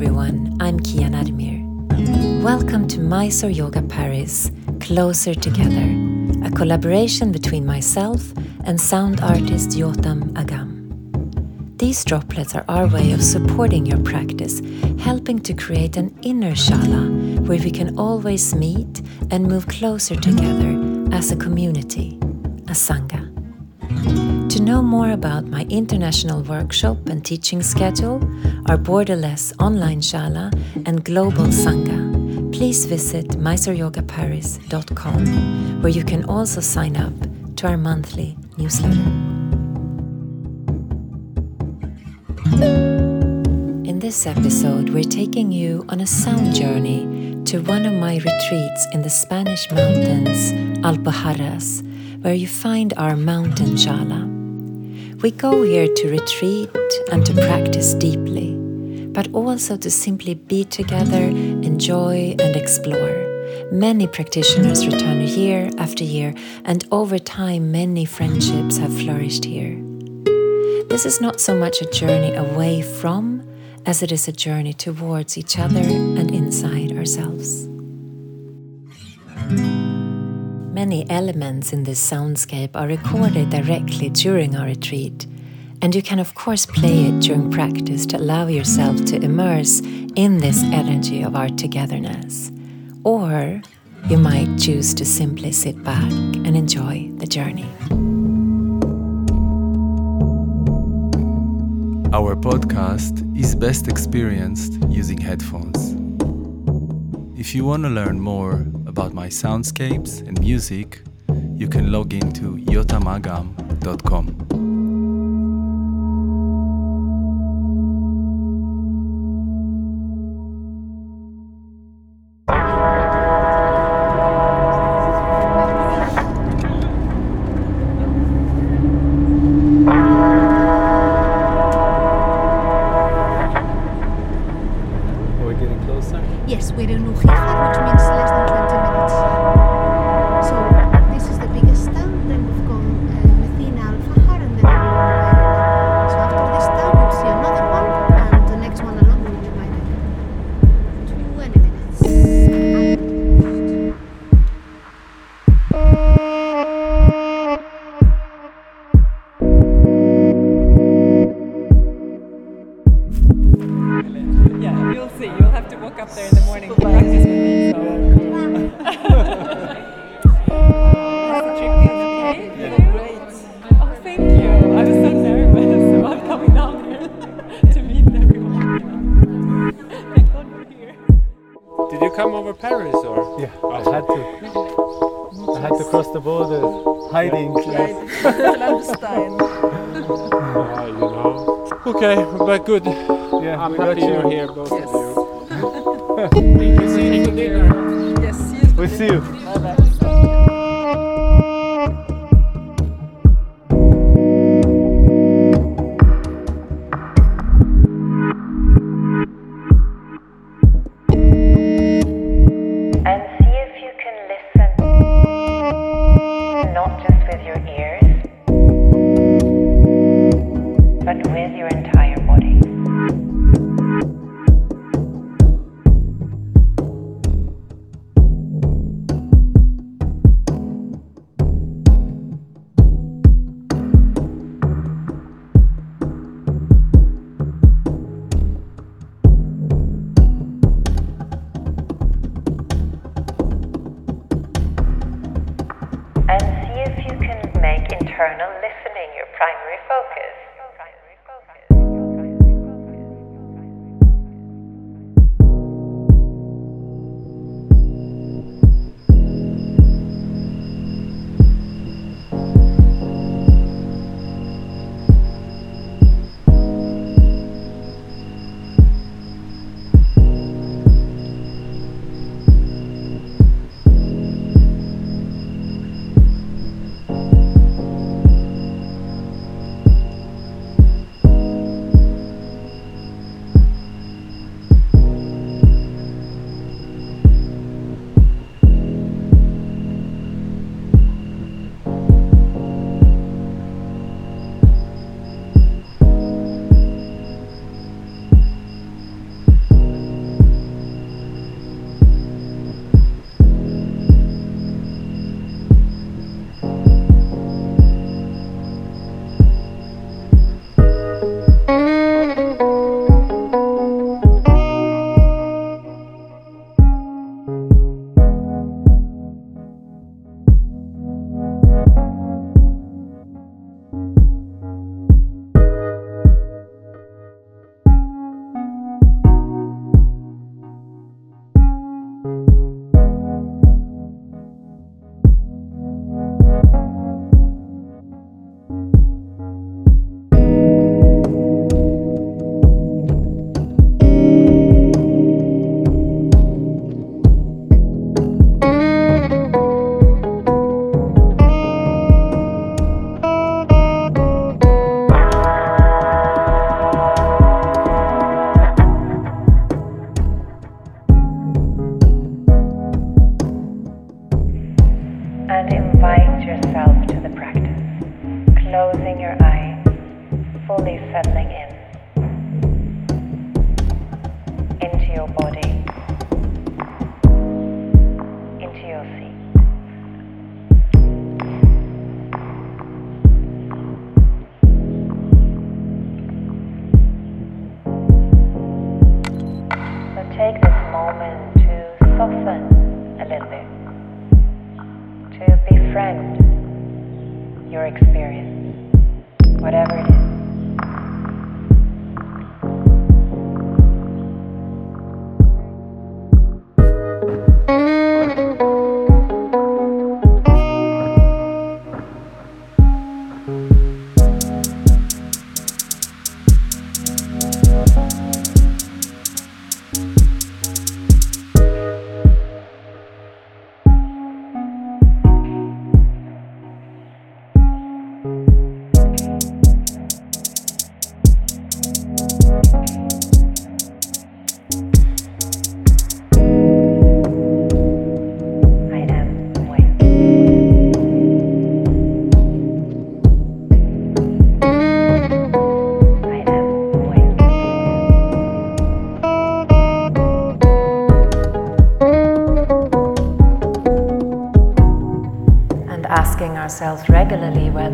everyone, I'm Kia Naddermier. Welcome to Mysore Yoga Paris Closer Together, a collaboration between myself and sound artist Yotam Agam. These droplets are our way of supporting your practice, helping to create an inner shala where we can always meet and move closer together as a community, a sangha. Know more about my international workshop and teaching schedule, our borderless online shala and global sangha, please visit mysoreyogaparis.com, where you can also sign up to our monthly newsletter. In this episode, we're taking you on a sound journey to one of my retreats in the Spanish mountains, Alpujarras, where you find our mountain shala. We go here to retreat and to practice deeply, but also to simply be together, enjoy, and explore. Many practitioners return year after year, and over time, many friendships have flourished here. This is not so much a journey away from as it is a journey towards each other and inside ourselves. Many elements in this soundscape are recorded directly during our retreat, and you can, of course, play it during practice to allow yourself to immerse in this energy of our togetherness. Or you might choose to simply sit back and enjoy the journey. Our podcast is best experienced using headphones. If you want to learn more about my soundscapes and music, you can log into yotamagam.com. good. Yeah, I'm happy regularly where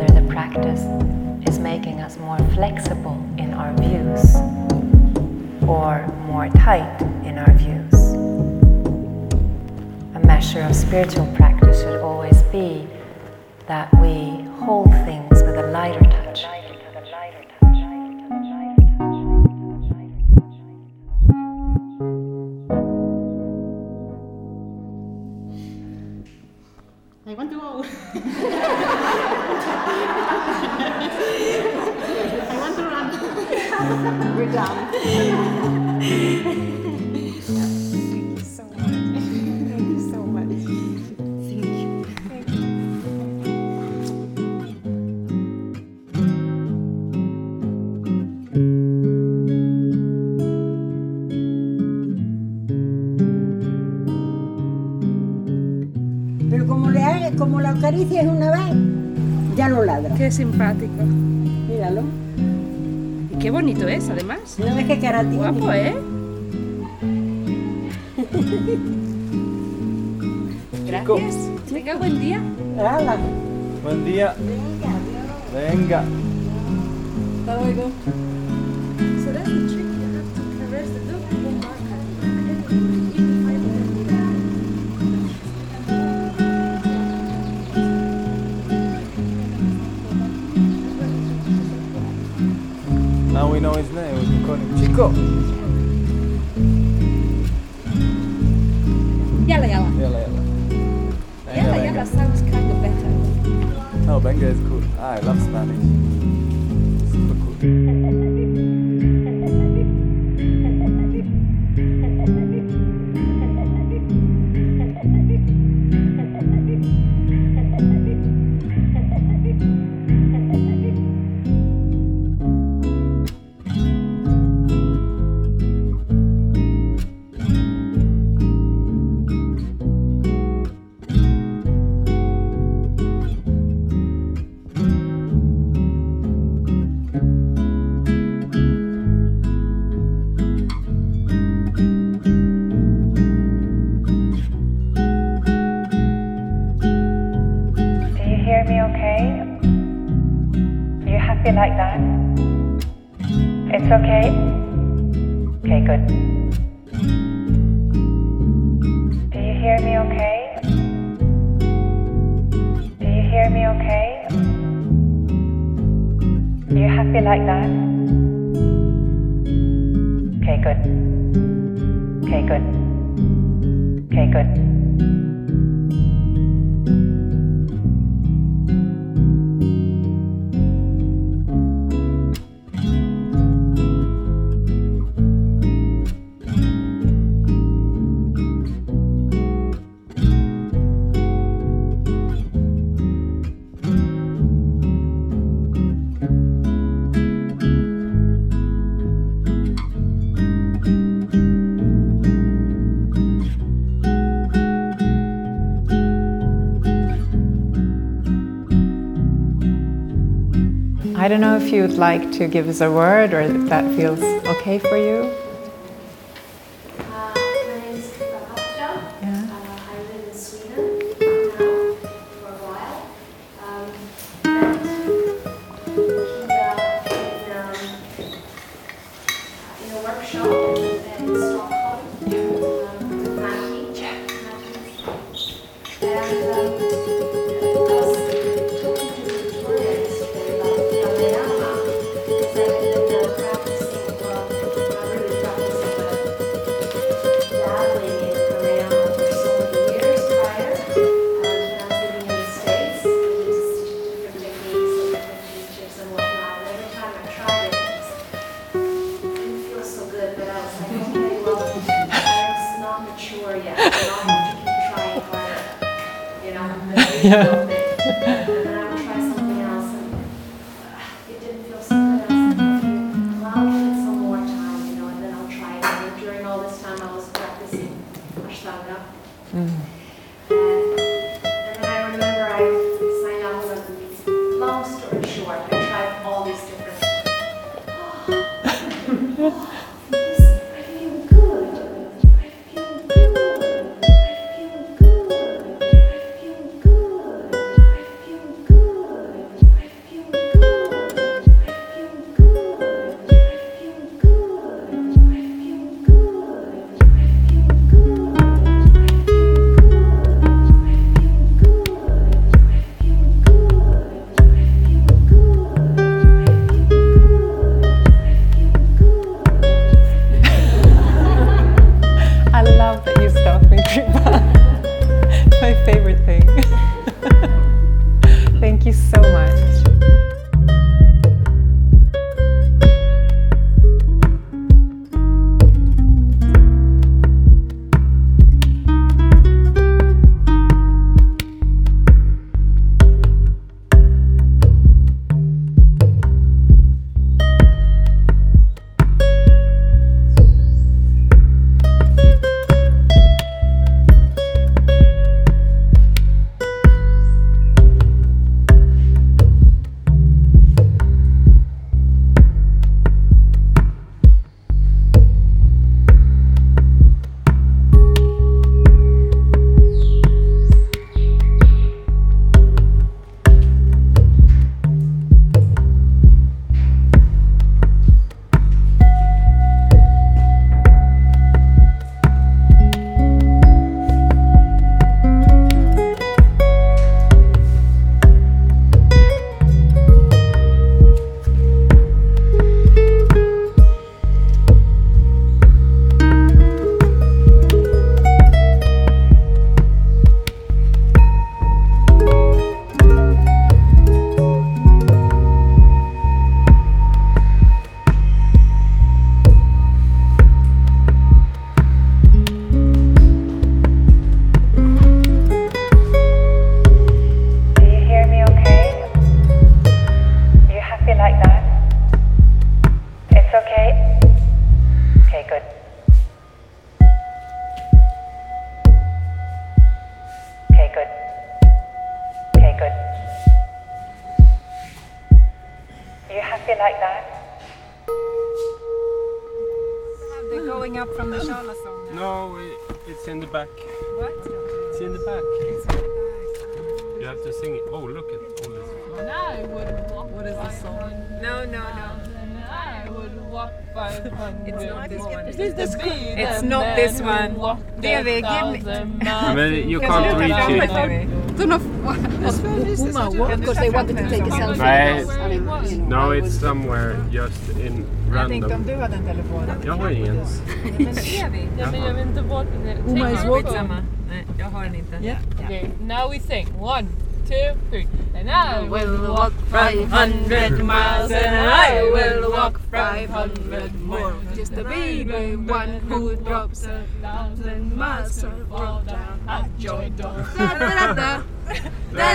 tan ¿eh? guapo, ¿eh? Gracias. Chico. Venga, buen día. Hola. Buen día. If you'd like to give us a word or if that feels okay for you. think they love it. Not mature yet. You trying harder. You know, yeah. you can't reach it. I Don't know what. Because they wanted to take a selfie. Nej, no, it's somewhere just in Jag tänkte om random. du hade en telefon. Jag har ingen. Ja, men jag vet inte vart den är. Oma is Skitsamma. Jag har den inte. Okay, now we sing. One, two, three. And I will walk 500 miles, and I will walk 500 more. Just a baby one who drops a thousand miles or fall down a joint door. Da da da da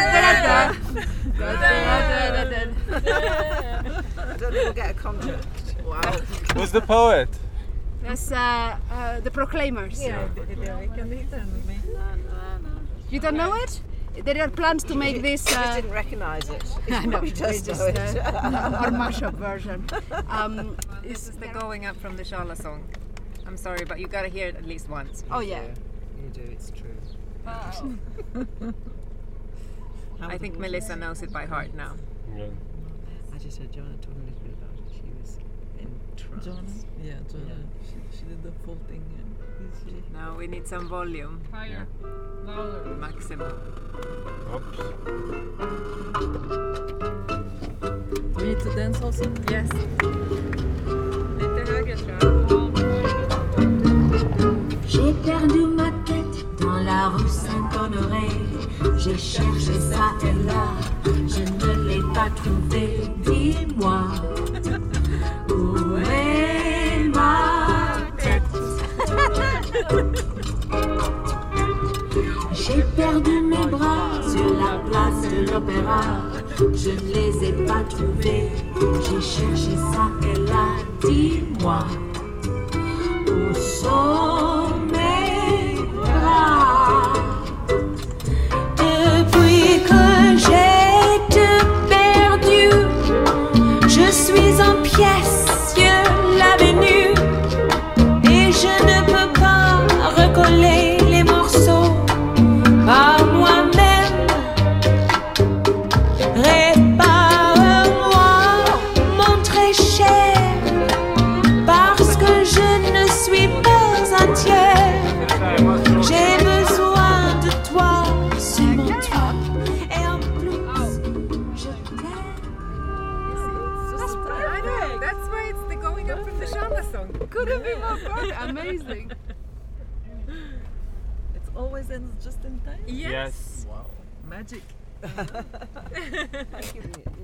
da da da da I don't think we'll get a comment. Wow. Who's the poet? That's uh, uh the Proclaimers. Yeah, yeah the Proclaimers. You don't know it? There are plans to make this. I Uh, just didn't recognise it. It's I know, we just just, it. uh, our mashup version. Um, This is the going up from the Shala song. I'm sorry, but you've gotta hear it at least once. oh yeah. You do, it's true. I think Melissa knows it by heart now. Yeah. I just heard Joanna talk a little bit about it. She was in trance. Joanna? Yeah, Joanna. She, she did the full thing. Now we need some volume. Higher. Louder. Maximum. Oops. We need to dance also? Yes. Lite högre tror jag. J'ai perdu ma tête dans la rue Saint-Honoré. J'ai cherché ça et là, je ne l'ai pas trouvé. Dis-moi, Je ne les ai pas trouvés. J'ai cherché ça et là. Dis-moi. Où sont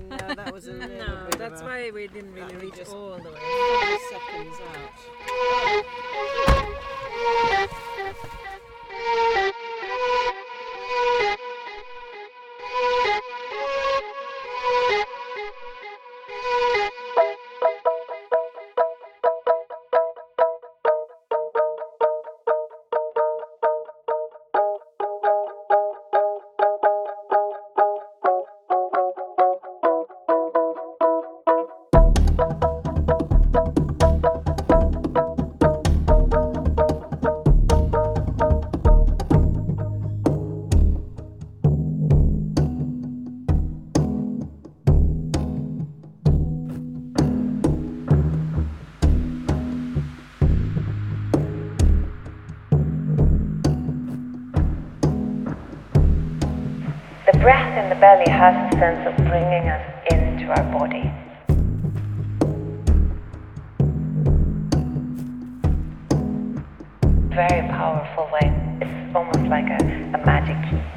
No, that was a little No, bit that's of a- why we didn't really reach all the way. seconds out. Very powerful way. It's almost like a, a magic key.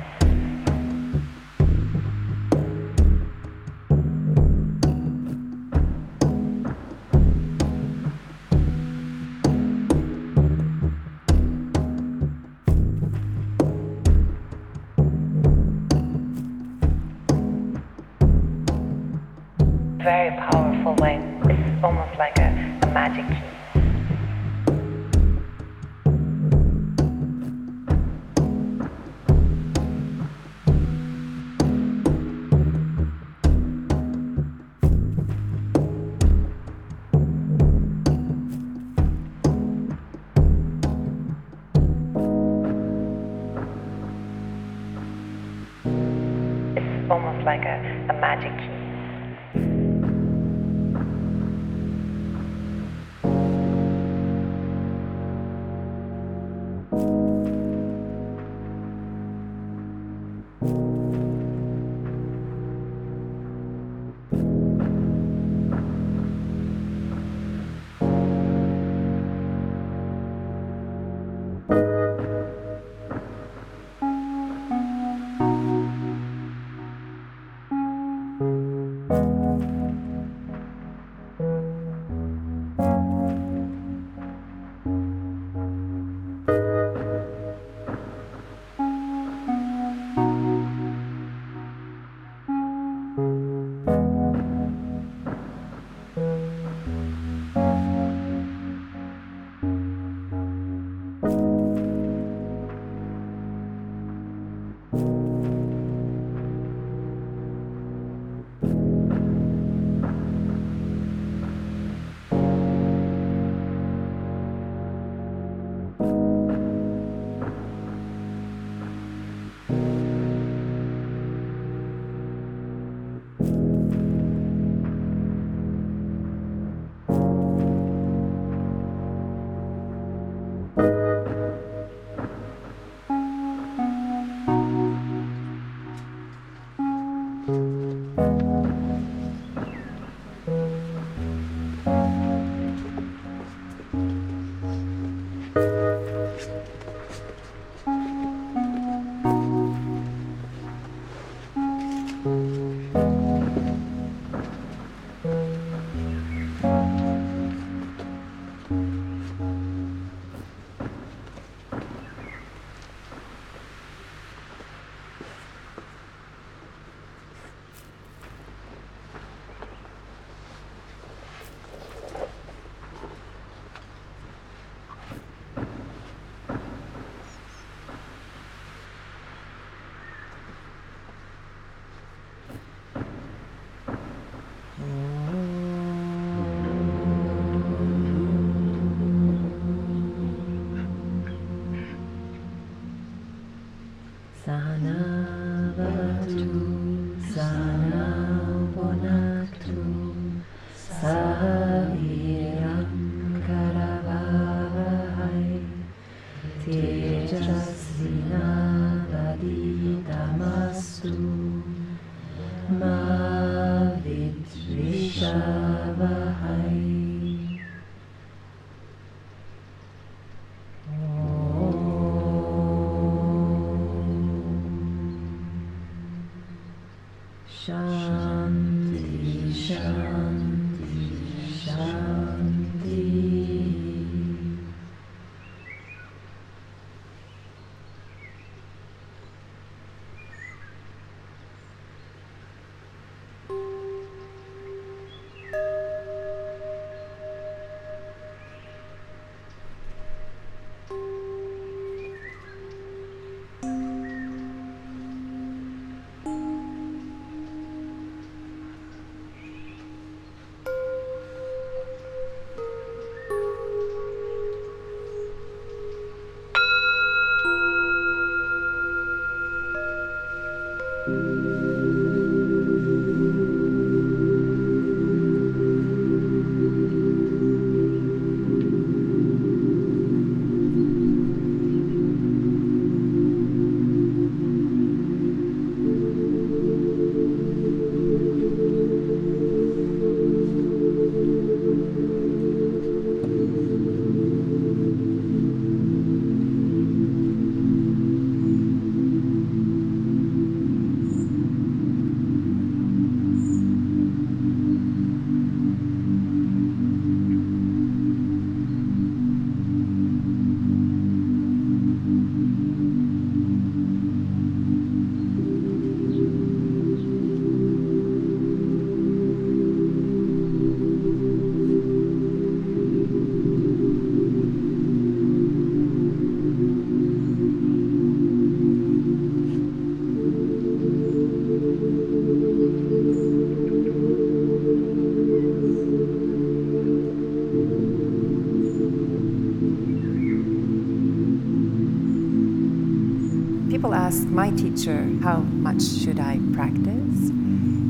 Teacher, how much should I practice?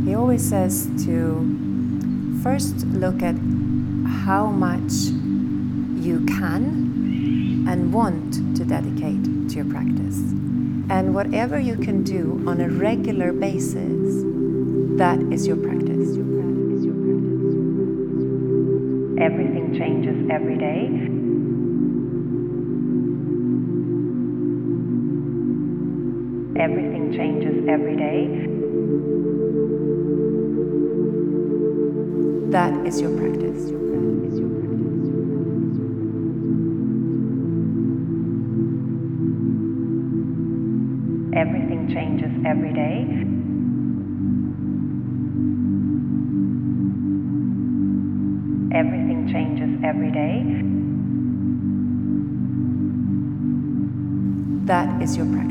He always says to first look at how much you can and want to dedicate to your practice. And whatever you can do on a regular basis, that is your practice. Everything changes every day. Is your practice. Everything changes every day. Everything changes every day. That is your practice.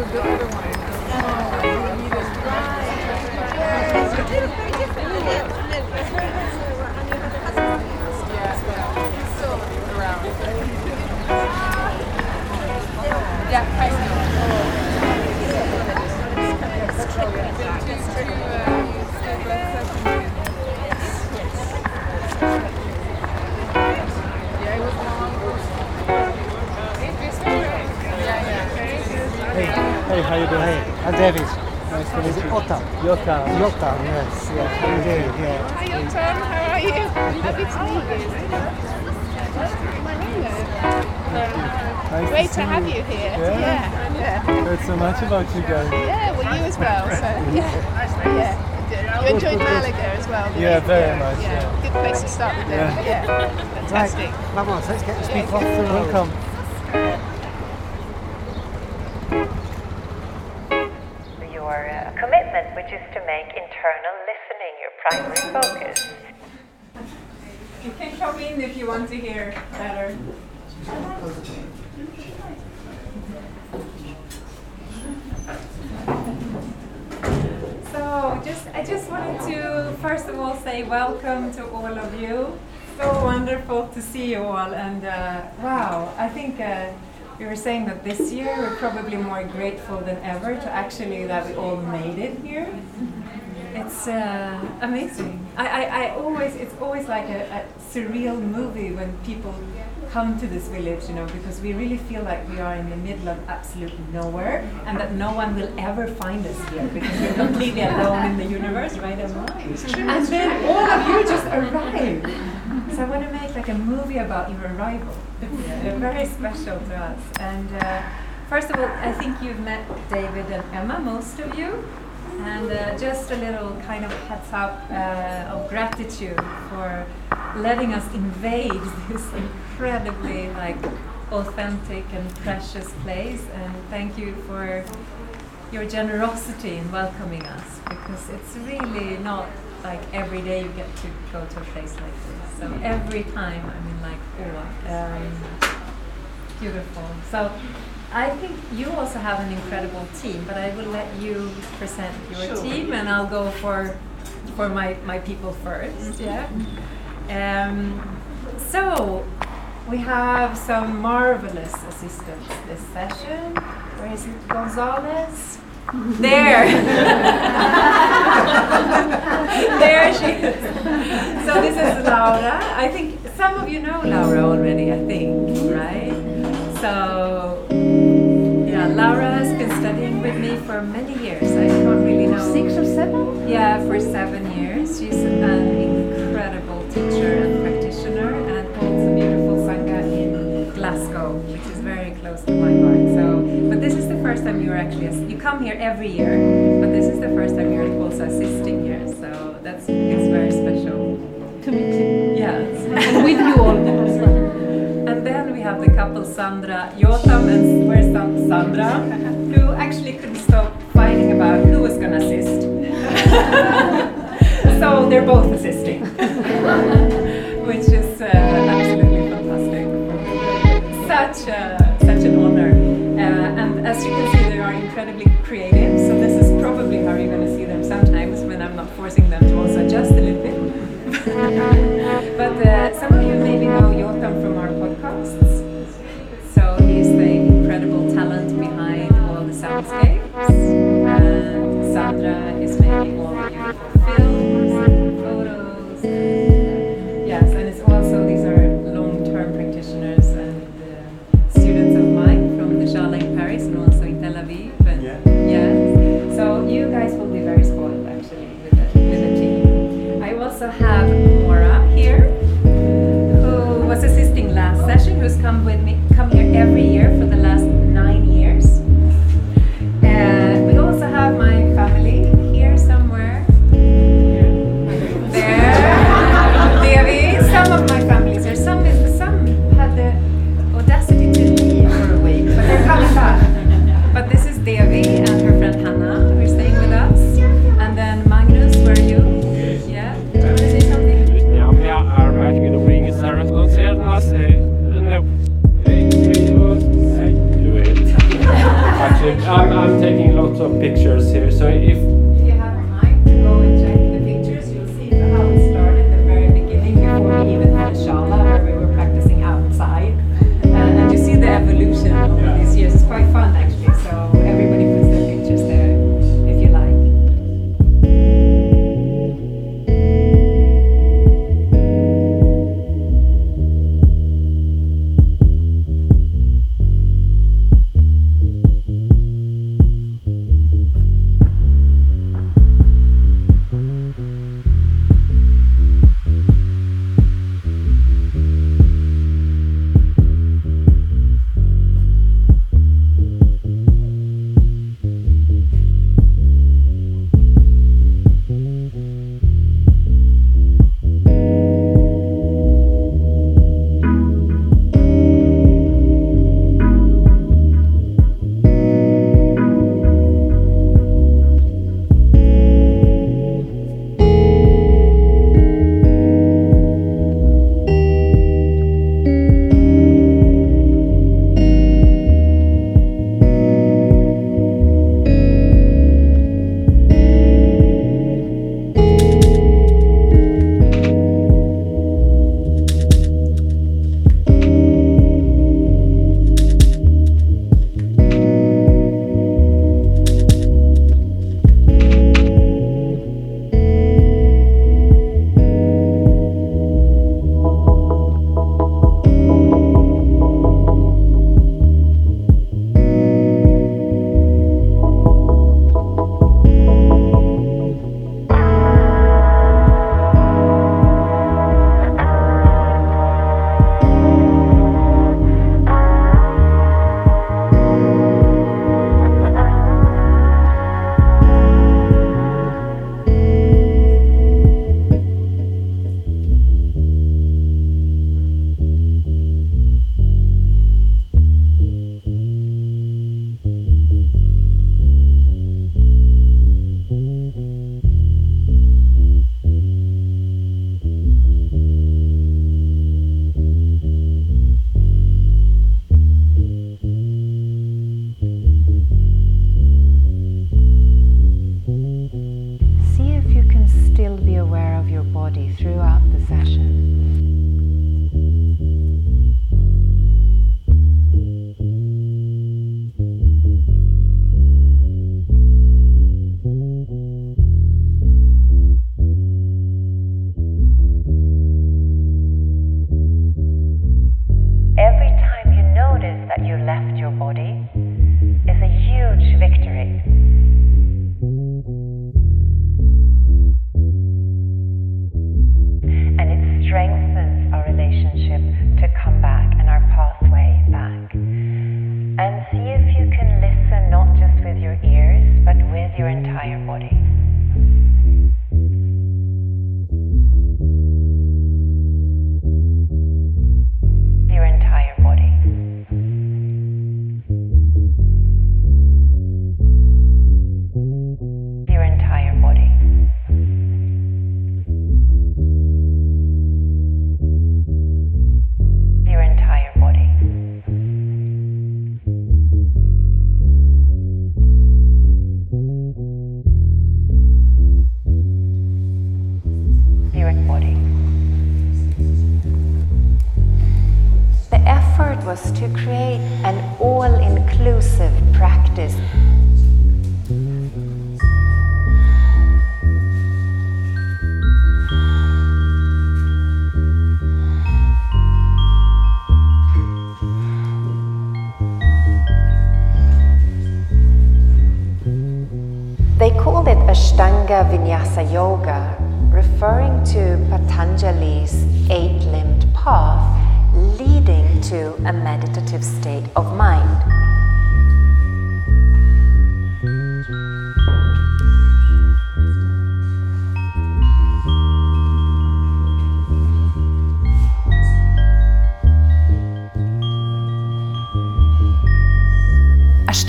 Hey, hey, how you doing? Hey, I'm David. Nice to meet Is it you. Otta? Yotam. Yotam, yes, yes. How you doing? Yeah. Hi, Yotam. How are you? Happy to meet you. Nice Great to to have you. you here. Yeah? Yeah. yeah. Heard so much about you guys. Yeah, well, you as well. So, yeah. yeah. You enjoyed Malaga as well. didn't Yeah, you? very much, yeah. Good place to start the day. Yeah. Yeah. Fantastic. Right, vamos, let's get the Yeah, off the road. Welcome. Your uh, commitment, which is to make internal listening your You can come in if you want to hear better. So, just I just wanted to first of all say welcome to all of you. So wonderful to see you all, and uh, wow, I think uh, we were saying that this year we're probably more grateful than ever to actually that we all made it here. It's uh, amazing. I, I, I always it's always like a, a surreal movie when people come to this village, you know, because we really feel like we are in the middle of absolutely nowhere, and that no one will ever find us here because we're completely alone in the universe, right? And then all of you just arrive. So I want to make like a movie about your arrival. It's uh, very special to us. And uh, first of all, I think you've met David and Emma, most of you. And uh, just a little kind of heads up uh, of gratitude for letting us invade this incredibly like authentic and precious place. And thank you for your generosity in welcoming us because it's really not like every day you get to go to a place like this. So every time I'm in like awe. Um, beautiful. So I think you also have an incredible team, but I will let you present your Sure. team and I'll go for for my, my people first. Yeah. Um, so we have some marvelous assistants this session. Where is it? Gonzalez? There. there she is. So this is Laura. I think some of you know Laura already, I think, right? So Laura has been studying with me for many years. I don't really know. Six or seven? Yeah, for seven years. She's an incredible teacher and practitioner and holds a beautiful sangha in Glasgow, which is very close to my heart. So, but this is the first time you're actually, you come here every year, but this is the first time you're also assisting here. So that's, it's very special. To meet you. Yes. And with you all. And then we have the couple Sandra Yotam and where's Sandra, who actually couldn't stop fighting about who was going to assist. so they're both assisting, which is uh, absolutely fantastic. Such a, such an honor. Uh, and as you can see, they are incredibly creative. So this is probably how you're going to see them sometimes when I'm not forcing them to also adjust a little bit. but uh, some of you maybe Yotam from our podcasts. So he's the incredible talent behind all the soundscapes.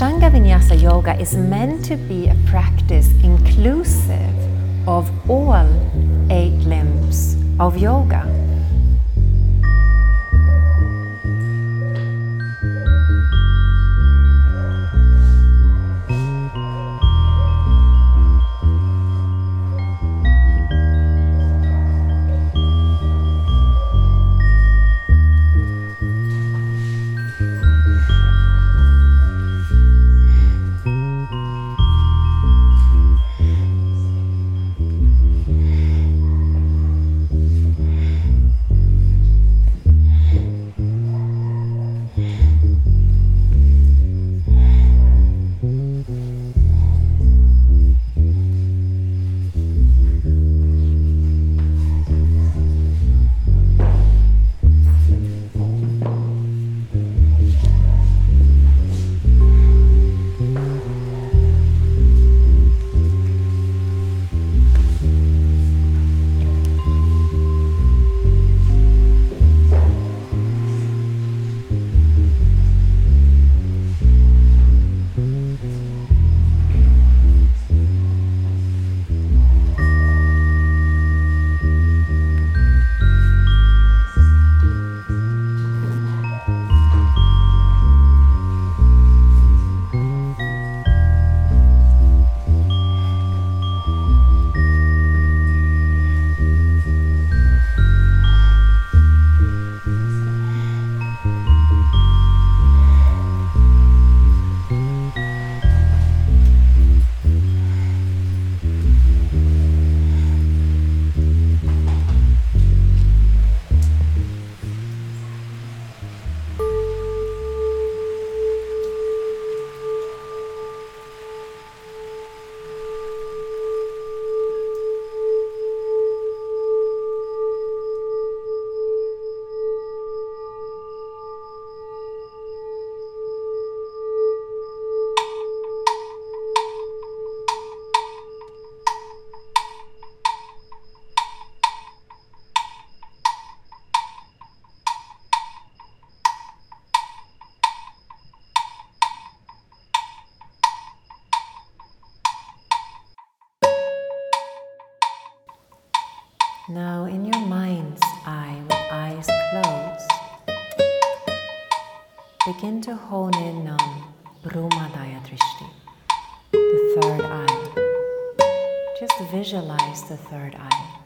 Ashtanga Vinyasa Yoga is meant to be a practice inclusive of all eight limbs of yoga. To hone in on Bhrumadhya Drishti, the third eye. Just visualize the third eye.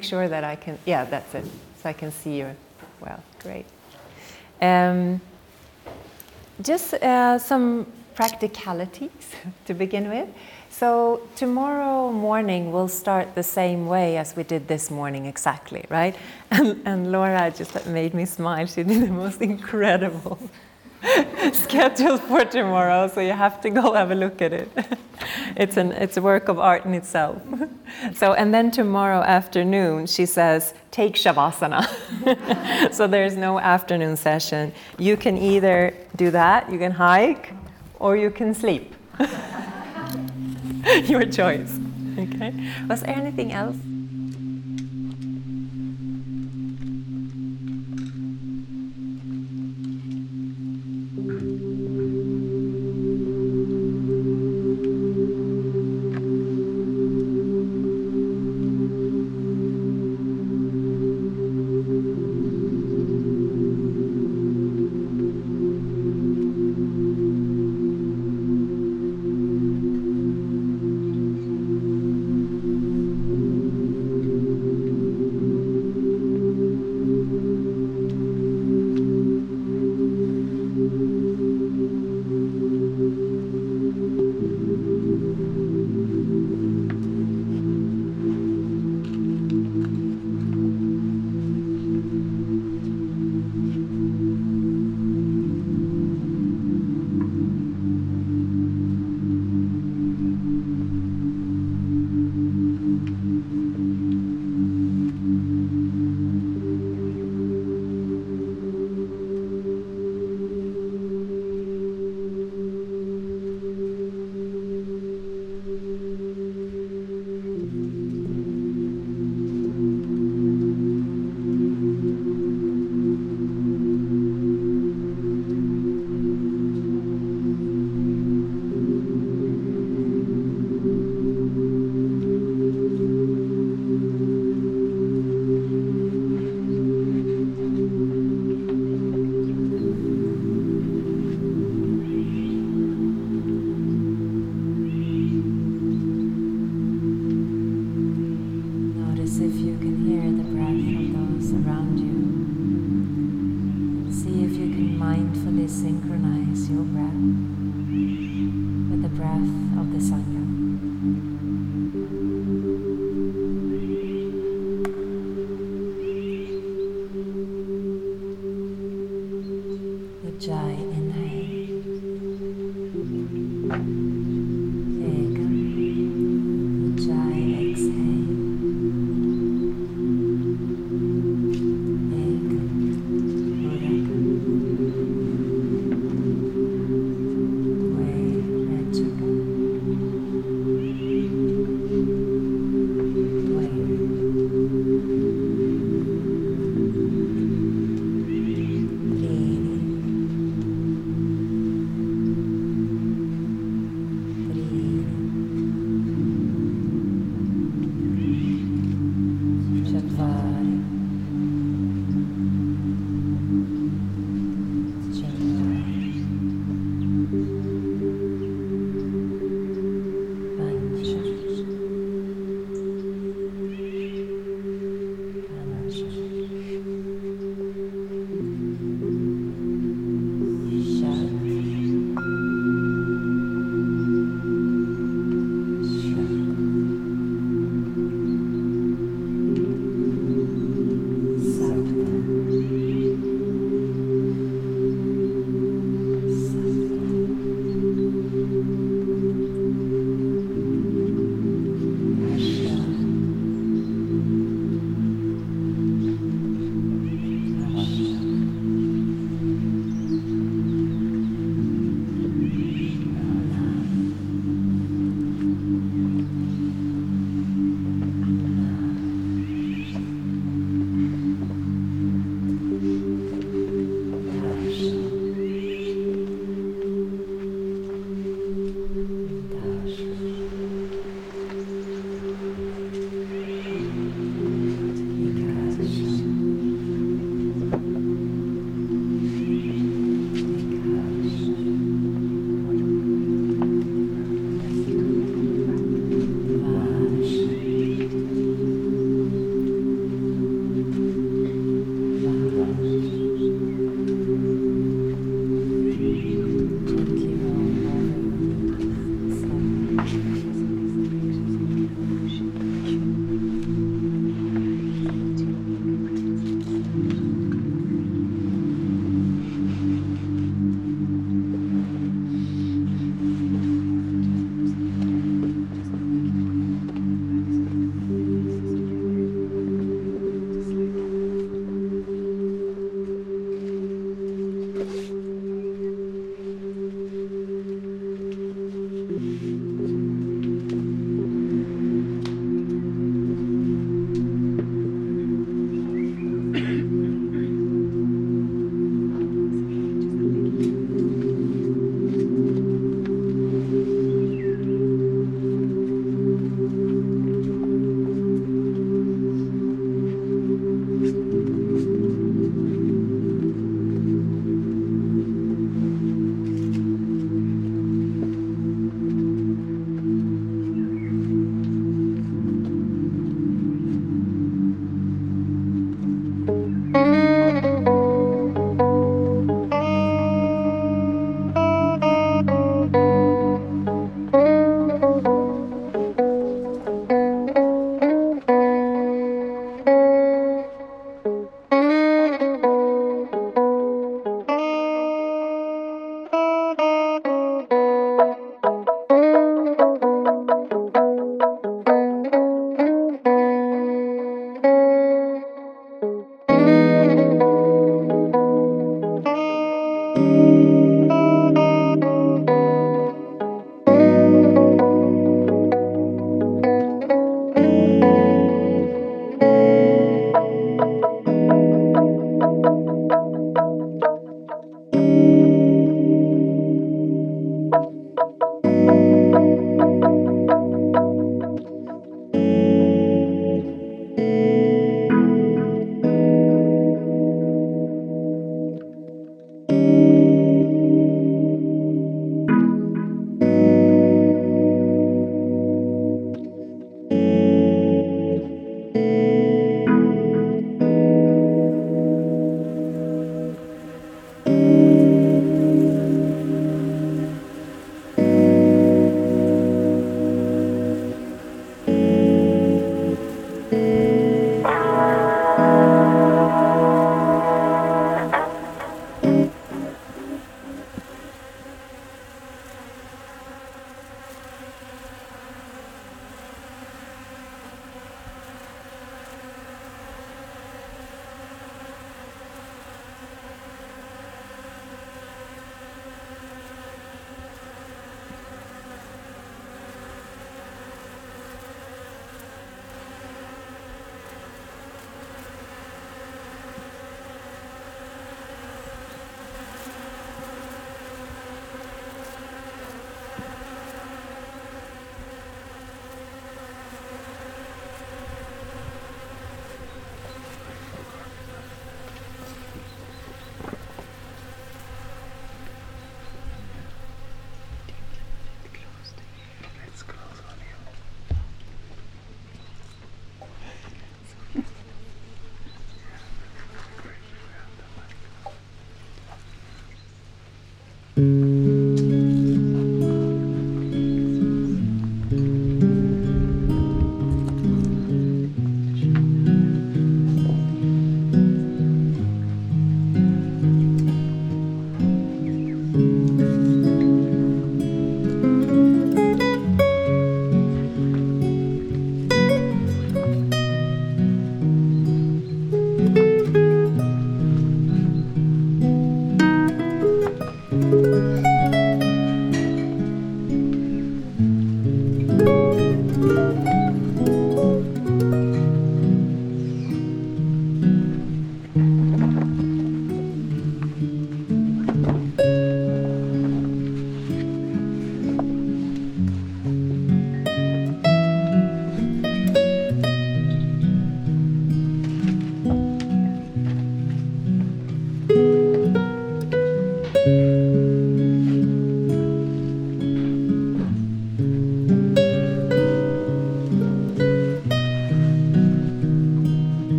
Make sure that I can? Yeah, that's it. So I can see you. Well, great. Um, just uh, some practicalities to begin with. So, tomorrow morning we'll start the same way as we did this morning, exactly, right? And, and Laura just made me smile. She did the most incredible schedule for tomorrow, so you have to go have a look at it. It's, an, it's a work of art in itself. So, and then tomorrow afternoon, she says, take Shavasana. so there's no afternoon session. You can either do that, you can hike, or you can sleep. Your choice. Okay. Was there anything else?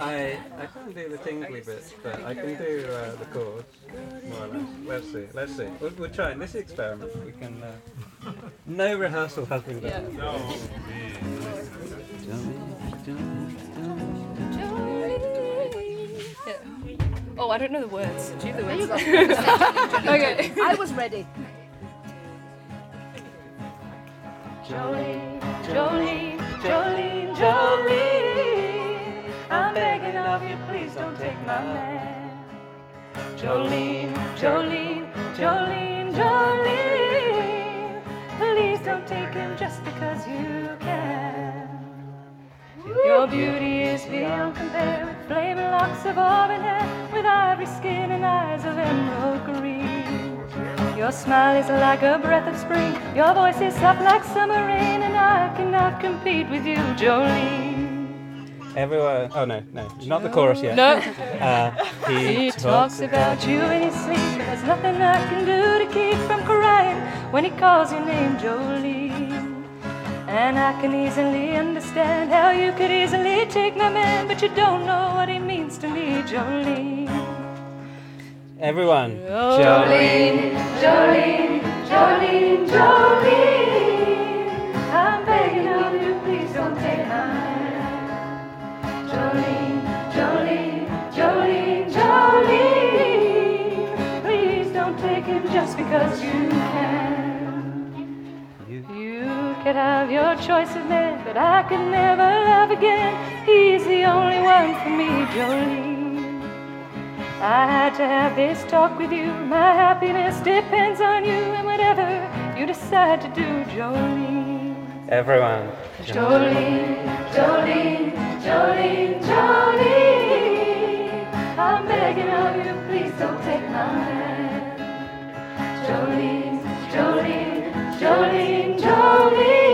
I I can't do the tingly bits, but I can do uh, the chords more or less. Let's see. Let's see. We'll, we'll try in this experiment. We can. Uh, no rehearsal has been done. Yeah. Oh, I don't know the words. Do you know the words? okay. I was ready. Jolene, Jolene, Jolene, Jolene. I'm begging of you, please don't take my man. Jolene, Jolene, Jolene, Jolene. Please don't take him just because you can. Your beauty is beyond compare with flaming locks of auburn hair, with ivory skin and eyes of emerald green. Your smile is like a breath of spring. Your voice is soft like summer rain, and I cannot compete with you, Jolene. Everyone. Oh no, no, not the chorus yet. No. Uh, he, He talks about you in his sleep, but there's nothing I can do to keep from crying when he calls your name, Jolene. And I can easily understand how you could easily take my man, but you don't know what he means to me, Jolene. Everyone. Jolene, Jolene, Jolene, Jolene. I'm begging of you, please don't take hand. Jolene, Jolene, Jolene, Jolene. Please don't take him just because you can. You could have your choice of men, but I could never love again. He's the only one for me, Jolene. I had to have this talk with you. My happiness depends on you and whatever you decide to do, Jolene. Everyone. Jolene, Jolene, Jolene, Jolene. I'm begging of you, please don't take my hand. Jolene, Jolene, Jolene, Jolene.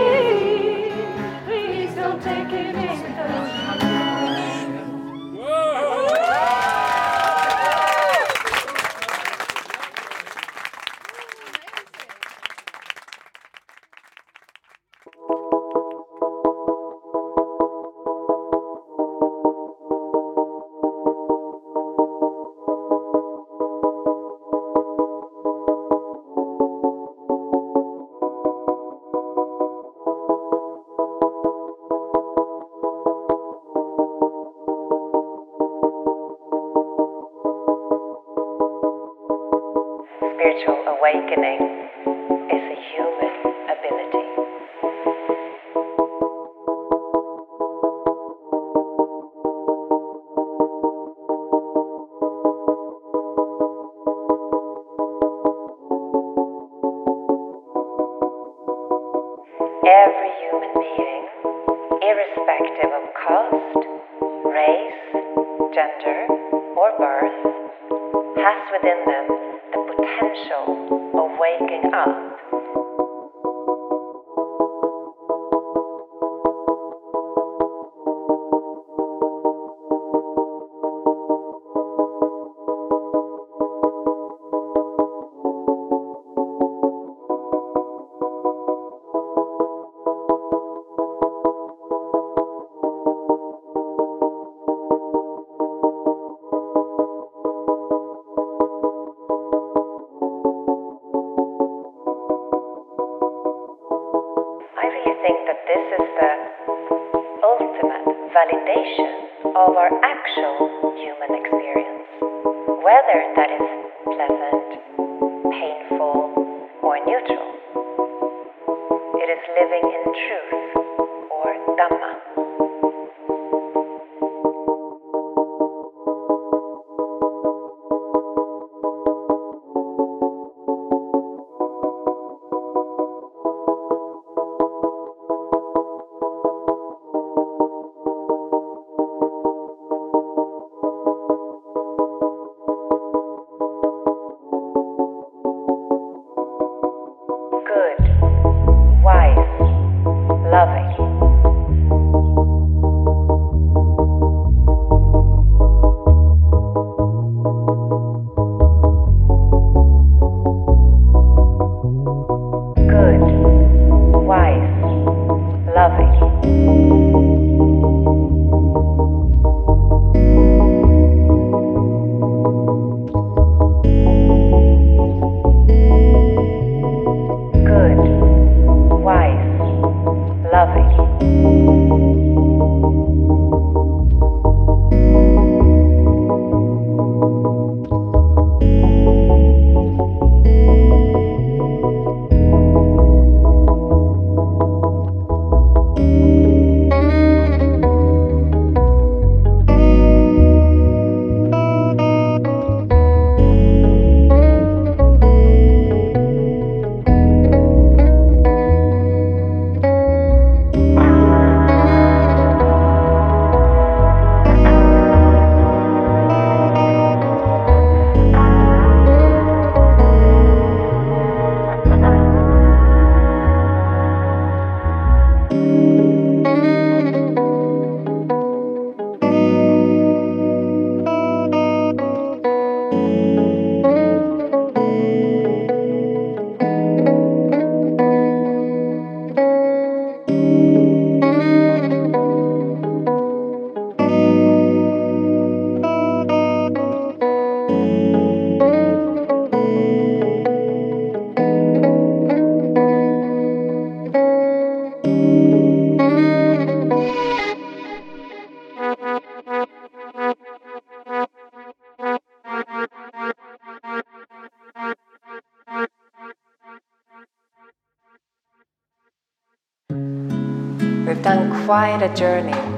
Quite a journey